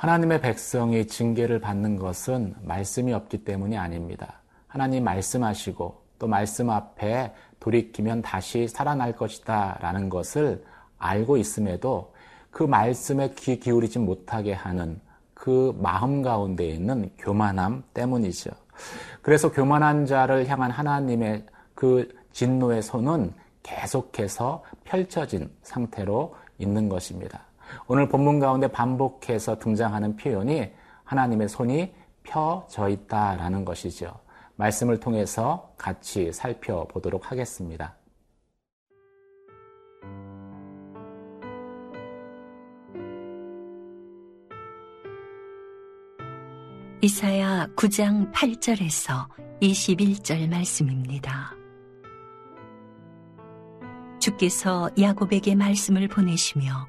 하나님의 백성이 징계를 받는 것은 말씀이 없기 때문이 아닙니다. 하나님 말씀하시고 또 말씀 앞에 돌이키면 다시 살아날 것이다 라는 것을 알고 있음에도 그 말씀에 귀 기울이지 못하게 하는 그 마음 가운데 있는 교만함 때문이죠. 그래서 교만한 자를 향한 하나님의 그 진노의 손은 계속해서 펼쳐진 상태로 있는 것입니다. 오늘 본문 가운데 반복해서 등장하는 표현이 하나님의 손이 펴져 있다라는 것이죠. 말씀을 통해서 같이 살펴보도록 하겠습니다. 이사야 9장 8절에서 21절 말씀입니다. 주께서 야곱에게 말씀을 보내시며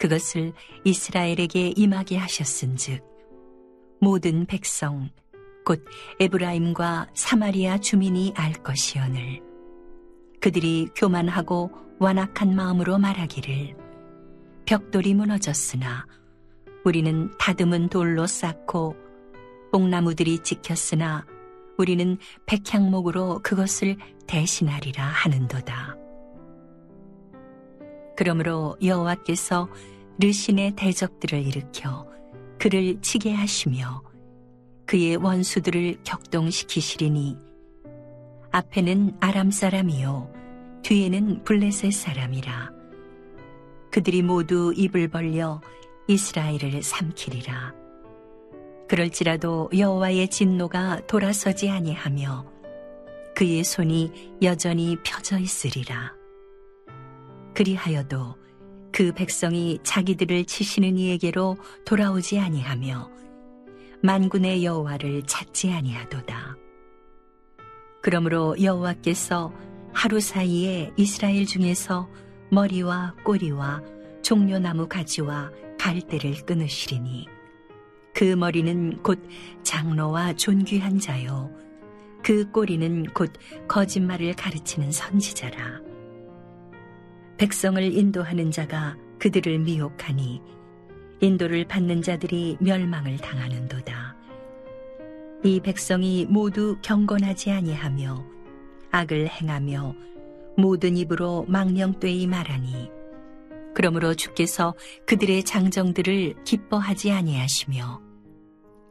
그것을 이스라엘에게 임하게 하셨은즉 모든 백성 곧 에브라임과 사마리아 주민이 알 것이오늘 그들이 교만하고 완악한 마음으로 말하기를 벽돌이 무너졌으나 우리는 다듬은 돌로 쌓고 뽕나무들이 지켰으나 우리는 백향목으로 그것을 대신하리라 하는도다. 그러므로 여호와께서 르신의 대적들을 일으켜 그를 치게 하시며 그의 원수들을 격동시키시리니 앞에는 아람 사람이요 뒤에는 블레셋 사람이라 그들이 모두 입을 벌려 이스라엘을 삼키리라. 그럴지라도 여호와의 진노가 돌아서지 아니하며 그의 손이 여전히 펴져 있으리라. 그리하여도 그 백성이 자기들을 치시는 이에게로 돌아오지 아니하며 만군의 여호와를 찾지 아니하도다. 그러므로 여호와께서 하루 사이에 이스라엘 중에서 머리와 꼬리와 종려나무 가지와 갈대를 끊으시리니 그 머리는 곧 장로와 존귀한 자요. 그 꼬리는 곧 거짓말을 가르치는 선지자라. 백성을 인도하는 자가 그들을 미혹하니 인도를 받는 자들이 멸망을 당하는도다. 이 백성이 모두 경건하지 아니하며 악을 행하며 모든 입으로 망령되이 말하니 그러므로 주께서 그들의 장정들을 기뻐하지 아니하시며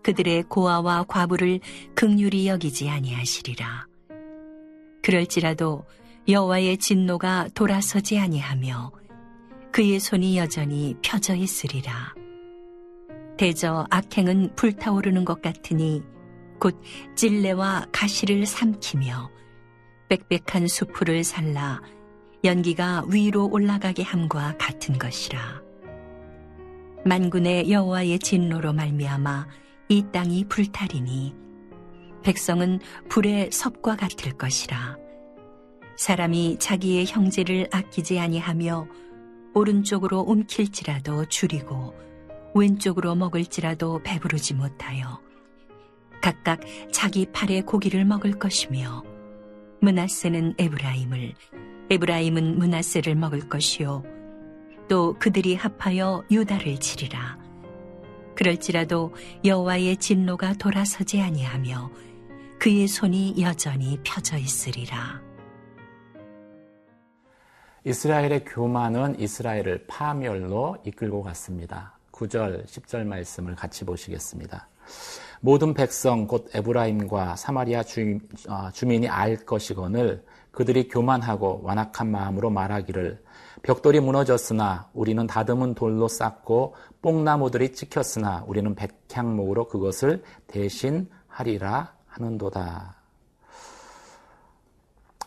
그들의 고아와 과부를 극률이 여기지 아니하시리라. 그럴지라도 여호와의 진노가 돌아서지 아니하며 그의 손이 여전히 펴져 있으리라. 대저 악행은 불타오르는 것 같으니 곧 찔레와 가시를 삼키며 빽빽한 수풀을 살라 연기가 위로 올라가게 함과 같은 것이라. 만군의 여호와의 진노로 말미암아 이 땅이 불타리니 백성은 불의 섭과 같을 것이라. 사람이 자기의 형제를 아끼지 아니하며 오른쪽으로 움킬지라도 줄이고 왼쪽으로 먹을지라도 배부르지 못하여 각각 자기 팔의 고기를 먹을 것이며 문하세는 에브라임을 에브라임은 문하세를 먹을 것이요. 또 그들이 합하여 유다를 치리라. 그럴지라도 여호와의 진노가 돌아서지 아니하며 그의 손이 여전히 펴져 있으리라 이스라엘의 교만은 이스라엘을 파멸로 이끌고 갔습니다. 9절, 10절 말씀을 같이 보시겠습니다. 모든 백성 곧 에브라임과 사마리아 주, 어, 주민이 알 것이거늘 그들이 교만하고 완악한 마음으로 말하기를 벽돌이 무너졌으나 우리는 다듬은 돌로 쌓고 뽕나무들이 찍혔으나 우리는 백향목으로 그것을 대신 하리라 하는도다.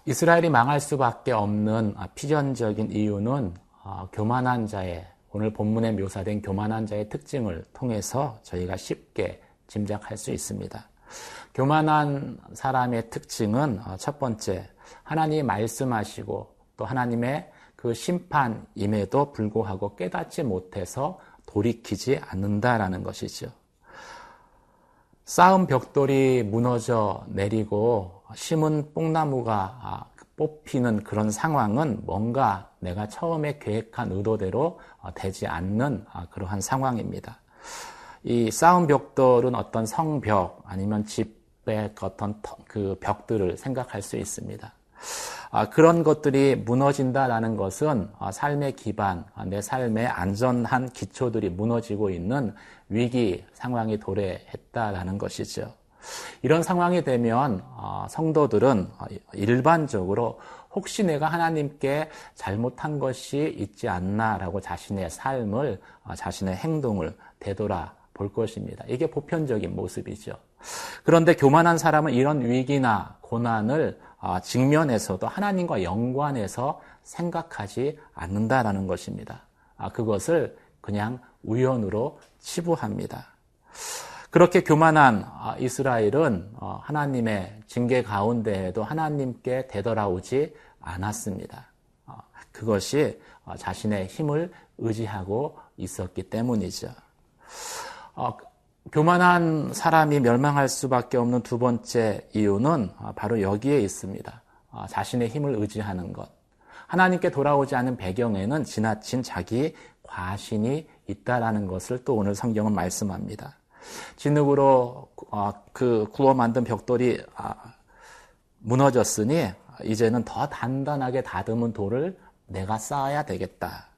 이스라엘이 망할 수밖에 없는 피전적인 이유는 어, 교만한 자의 오늘 본문에 묘사된 교만한 자의 특징을 통해서 저희가 쉽게 짐작할 수 있습니다. 교만한 사람의 특징은 어, 첫 번째, 하나님이 말씀하시고 또 하나님의 그 심판임에도 불구하고 깨닫지 못해서 돌이키지 않는다라는 것이죠. 쌓은 벽돌이 무너져 내리고 심은 뽕나무가 아, 뽑히는 그런 상황은 뭔가 내가 처음에 계획한 의도대로 어, 되지 않는 아, 그러한 상황입니다. 이 쌓은 벽돌은 어떤 성벽 아니면 집의 어떤 그 벽들을 생각할 수 있습니다. 아, 그런 것들이 무너진다라는 것은 아, 삶의 기반, 아, 내 삶의 안전한 기초들이 무너지고 있는 위기 상황이 도래했다라는 것이죠. 이런 상황이 되면 성도들은 일반적으로 혹시 내가 하나님께 잘못한 것이 있지 않나라고 자신의 삶을 자신의 행동을 되돌아 볼 것입니다. 이게 보편적인 모습이죠. 그런데 교만한 사람은 이런 위기나 고난을 아, 직면에서도 하나님과 연관해서 생각하지 않는다라는 것입니다. 아, 그것을 그냥 우연으로 치부합니다. 그렇게 교만한 아, 이스라엘은 어, 하나님의 징계 가운데에도 하나님께 되돌아오지 않았습니다. 어, 그것이 어, 자신의 힘을 의지하고 있었기 때문이죠. 교만한 사람이 멸망할 수밖에 없는 두 번째 이유는 아, 바로 여기에 있습니다. 아, 자신의 힘을 의지하는 것. 하나님께 돌아오지 않은 배경에는 지나친 자기 과신이 있다라는 것을 또 오늘 성경은 말씀합니다. 진흙으로 아, 그 구워 만든 벽돌이 무너졌으니 이제는 더 단단하게 다듬은 돌을 내가 쌓아야 되겠다.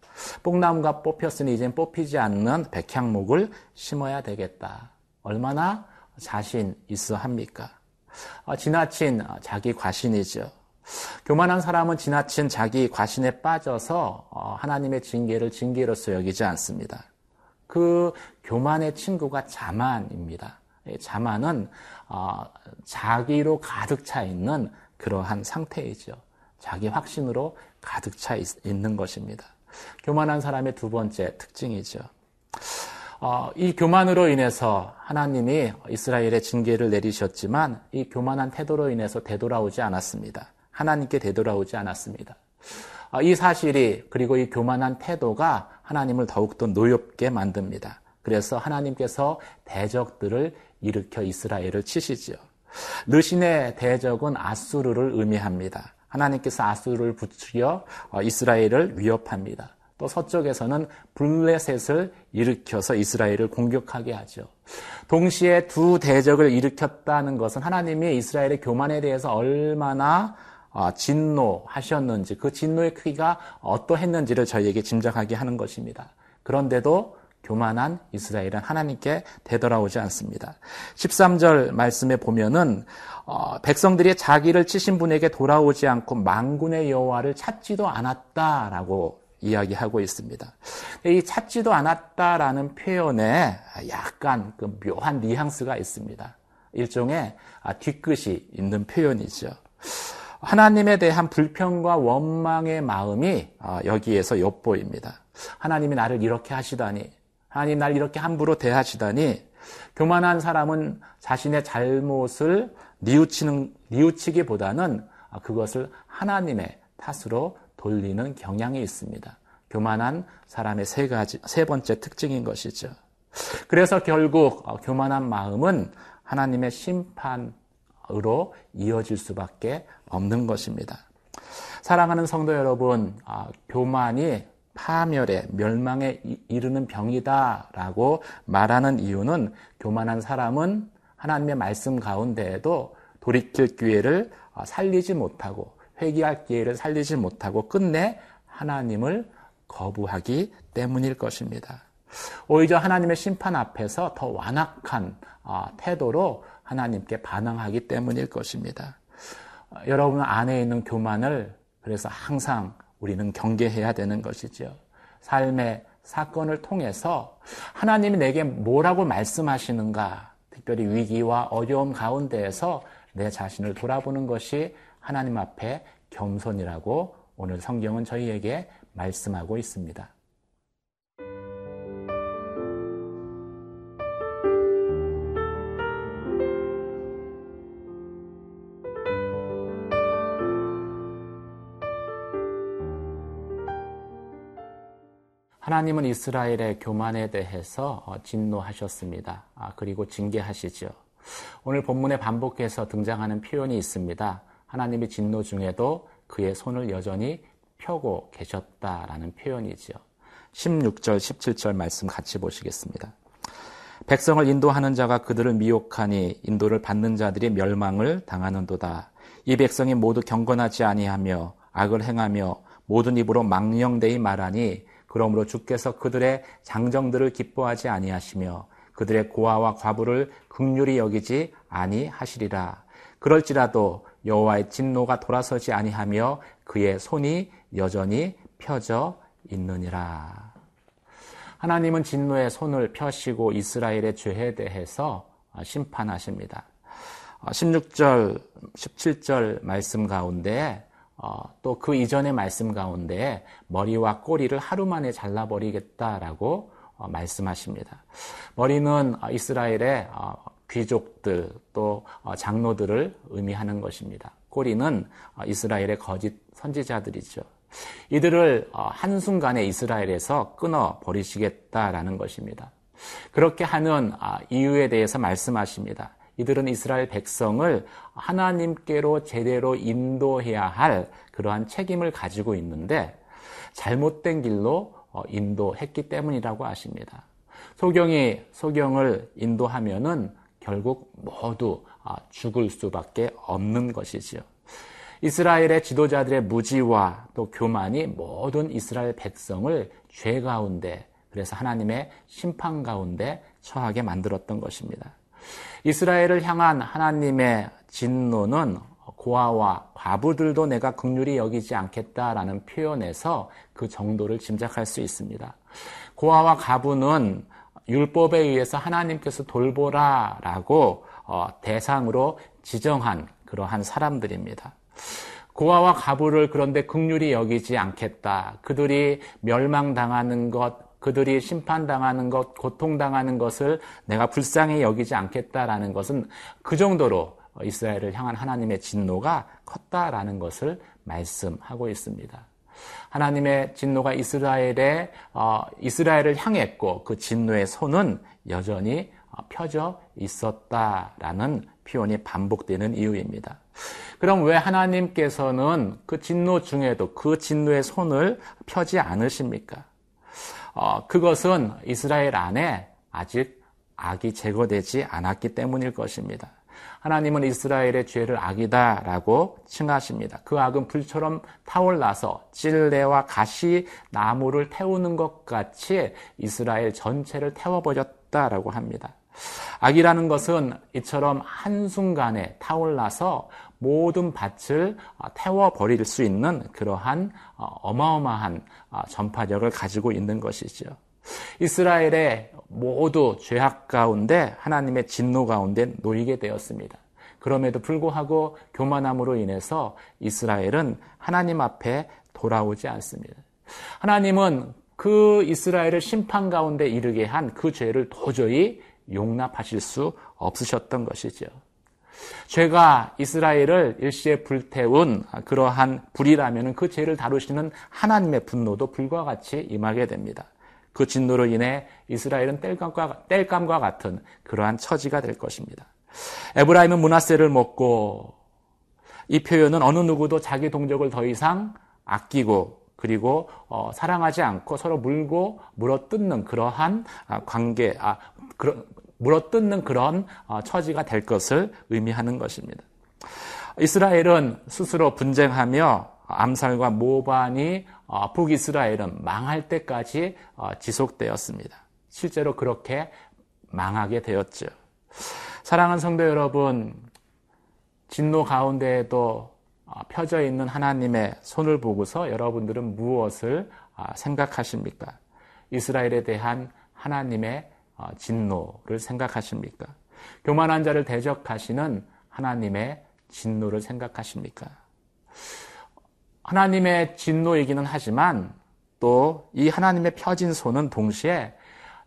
뽕나무가 뽑혔으니 이젠 뽑히지 않는 백향목을 심어야 되겠다. 얼마나 자신 있어 합니까? 어, 지나친 자기 과신이죠. 교만한 사람은 지나친 자기 과신에 빠져서 어, 하나님의 징계를 징계로서 여기지 않습니다. 그 교만의 친구가 자만입니다. 자만은 어, 자기로 가득 차 있는 그러한 상태이죠. 자기 확신으로 가득 차 있는 것입니다. 교만한 사람의 두 번째 특징이죠. 어, 이 교만으로 인해서 하나님이 이스라엘의 징계를 내리셨지만 이 교만한 태도로 인해서 되돌아오지 않았습니다. 하나님께 되돌아오지 않았습니다. 어, 이 사실이 그리고 이 교만한 태도가 하나님을 더욱더 노엽게 만듭니다. 그래서 하나님께서 대적들을 일으켜 이스라엘을 치시지요. 르신의 대적은 아수르를 의미합니다. 하나님께서 아수르를 부추겨 어, 이스라엘을 위협합니다. 또 서쪽에서는 블레셋을 일으켜서 이스라엘을 공격하게 하죠. 동시에 두 대적을 일으켰다는 것은 하나님이 이스라엘의 교만에 대해서 얼마나 어, 진노하셨는지 그 진노의 크기가 어떠했는지를 저희에게 짐작하게 하는 것입니다. 그런데도 교만한 이스라엘은 하나님께 되돌아오지 않습니다. 13절 말씀에 보면은 어, 백성들이 자기를 치신 분에게 돌아오지 않고 망군의 여호와를 찾지도 않았다라고 이야기하고 있습니다. 이 찾지도 않았다라는 표현에 약간 그 묘한 뉘앙스가 있습니다. 일종의 아, 뒤끝이 있는 표현이죠. 하나님에 대한 불평과 원망의 마음이 아, 여기에서 엿보입니다. 하나님이 나를 이렇게 하시다니, 하나님 날 이렇게 함부로 대하시다니, 교만한 사람은 자신의 잘못을 뉘우치는, 뉘우치기보다는 아, 그것을 하나님의 탓으로 돌리는 경향이 있습니다. 교만한 사람의 세 가지, 세 번째 특징인 것이죠. 그래서 결국 어, 교만한 마음은 하나님의 심판 으로 이어질 수밖에 없는 것입니다. 사랑하는 성도 여러분, 아, 교만이 파멸에 멸망에 이르는 병이다라고 말하는 이유는 교만한 사람은 하나님의 말씀 가운데에도 돌이킬 기회를 어, 살리지 못하고 회개할 기회를 살리지 못하고 끝내 하나님을 거부하기 때문일 것입니다. 오히려 하나님의 심판 앞에서 더 완악한 아, 태도로 하나님께 반항하기 때문일 것입니다. 여러분 안에 있는 교만을 그래서 항상 우리는 경계해야 되는 것이죠. 삶의 사건을 통해서 하나님이 내게 뭐라고 말씀하시는가, 특별히 위기와 어려움 가운데에서 내 자신을 돌아보는 것이 하나님 앞에 겸손이라고 오늘 성경은 저희에게 말씀하고 있습니다. 하나님은 이스라엘의 교만에 대해서 어, 진노하셨습니다. 아, 그리고 징계하시죠. 오늘 본문에 반복해서 등장하는 표현이 있습니다. 하나님의 진노 중에도 그의 손을 여전히 펴고 계셨다라는 표현이지요. 16절, 17절 말씀 같이 보시겠습니다. 백성을 인도하는 자가 그들을 미혹하니 인도를 받는 자들이 멸망을 당하는도다. 이 백성이 모두 경건하지 아니하며 악을 행하며 모든 입으로 망령되이 말하니 그러므로 주께서 그들의 장정들을 기뻐하지 아니하시며 그들의 고아와 과부를 극률이 여기지 아니하시리라. 그럴지라도 여호와의 진노가 돌아서지 아니하며 그의 손이 여전히 펴져 있느니라. 하나님은 진노의 손을 펴시고 이스라엘의 죄에 대해서 심판하십니다. 16절, 17절 말씀 가운데 어, 또 그 이전의 말씀 가운데 머리와 꼬리를 하루 만에 잘라버리겠다라고 어, 말씀하십니다. 머리는 이스라엘의 어, 귀족들 또 장로들을 의미하는 것입니다. 꼬리는 이스라엘의 거짓 선지자들이죠. 이들을 한순간에 이스라엘에서 끊어 버리시겠다라는 것입니다. 그렇게 하는 아, 이유에 대해서 말씀하십니다. 이들은 이스라엘 백성을 하나님께로 제대로 인도해야 할 그러한 책임을 가지고 있는데 잘못된 길로 어, 인도했기 때문이라고 하십니다. 소경이 소경을 인도하면은 결국 모두 아, 죽을 수밖에 없는 것이지요. 이스라엘의 지도자들의 무지와 또 교만이 모든 이스라엘 백성을 죄 가운데 그래서 하나님의 심판 가운데 처하게 만들었던 것입니다. 이스라엘을 향한 하나님의 진노는 고아와 과부들도 내가 극률이 여기지 않겠다라는 표현에서 그 정도를 짐작할 수 있습니다. 고아와 과부는 율법에 의해서 하나님께서 돌보라라고 어, 대상으로 지정한 그러한 사람들입니다. 고아와 가부를 그런데 극률이 여기지 않겠다. 그들이 멸망당하는 것, 그들이 심판당하는 것, 고통당하는 것을 내가 불쌍히 여기지 않겠다라는 것은 그 정도로 이스라엘을 향한 하나님의 진노가 컸다라는 것을 말씀하고 있습니다. 하나님의 진노가 이스라엘에 어, 이스라엘을 향했고 그 진노의 손은 여전히 어, 펴져 있었다라는 표현이 반복되는 이유입니다. 그럼 왜 하나님께서는 그 진노 중에도 그 진노의 손을 펴지 않으십니까? 어, 그것은 이스라엘 안에 아직 악이 제거되지 않았기 때문일 것입니다. 하나님은 이스라엘의 죄를 악이다라고 칭하십니다. 그 악은 불처럼 타올라서 찔레와 가시 나무를 태우는 것 같이 이스라엘 전체를 태워버렸다라고 합니다. 악이라는 것은 이처럼 한순간에 타올라서 모든 밭을 어, 태워버릴 수 있는 그러한 어, 어마어마한 어, 전파력을 가지고 있는 것이죠. 이스라엘의 모두 죄악 가운데 하나님의 진노 가운데 놓이게 되었습니다. 그럼에도 불구하고 교만함으로 인해서 이스라엘은 하나님 앞에 돌아오지 않습니다. 하나님은 그 이스라엘을 심판 가운데 이르게 한 그 죄를 도저히 용납하실 수 없으셨던 것이죠. 죄가 이스라엘을 일시에 불태운 그러한 불이라면 그 죄를 다루시는 하나님의 분노도 불과 같이 임하게 됩니다. 그 진노로 인해 이스라엘은 뗄감과, 뗄감과 같은 그러한 처지가 될 것입니다. 에브라임은 문하세를 먹고 이 표현은 어느 누구도 자기 동족을 더 이상 아끼고 그리고 어, 사랑하지 않고 서로 물고 물어뜯는 그러한 아, 관계, 아, 그런 물어뜯는 그런 어, 처지가 될 것을 의미하는 것입니다. 이스라엘은 스스로 분쟁하며 암살과 모반이 어, 북이스라엘은 망할 때까지 어, 지속되었습니다. 실제로 그렇게 망하게 되었죠. 사랑하는 성도 여러분, 진노 가운데에도 펴져 있는 하나님의 손을 보고서 여러분들은 무엇을 생각하십니까? 이스라엘에 대한 하나님의 어, 진노를 생각하십니까? 교만한 자를 대적하시는 하나님의 진노를 생각하십니까? 하나님의 진노이기는 하지만 또 이 하나님의 펴진 손은 동시에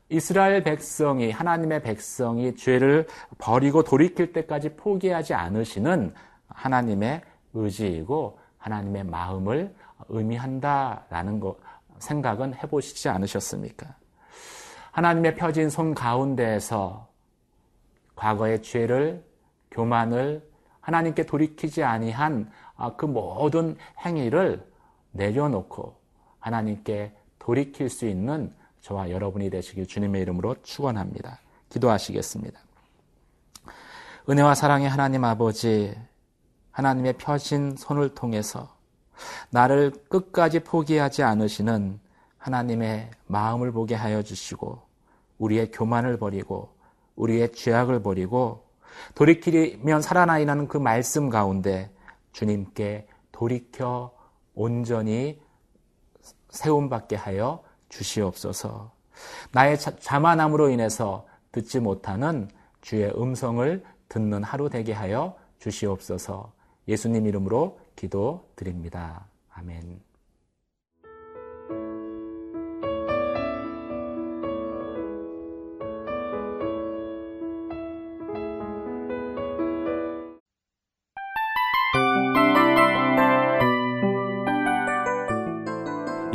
이스라엘 백성이 하나님의 백성이 죄를 버리고 돌이킬 때까지 포기하지 않으시는 하나님의 의지이고 하나님의 마음을 의미한다라는 거 생각은 해보시지 않으셨습니까? 하나님의 펴진 손 가운데에서 과거의 죄를 교만을 하나님께 돌이키지 아니한 아, 그 모든 행위를 내려놓고 하나님께 돌이킬 수 있는 저와 여러분이 되시길 주님의 이름으로 축원합니다. 기도하시겠습니다. 은혜와 사랑의 하나님 아버지, 하나님의 펴신 손을 통해서 나를 끝까지 포기하지 않으시는 하나님의 마음을 보게 하여 주시고 우리의 교만을 버리고 우리의 죄악을 버리고 돌이키면 살아나이라는 그 말씀 가운데 주님께 돌이켜 온전히 세움받게 하여 주시옵소서. 나의 자만함으로 인해서 듣지 못하는 주의 음성을 듣는 하루 되게 하여 주시옵소서. 예수님 이름으로 기도 드립니다. 아멘.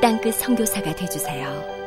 땅끝 성교사가 되주세요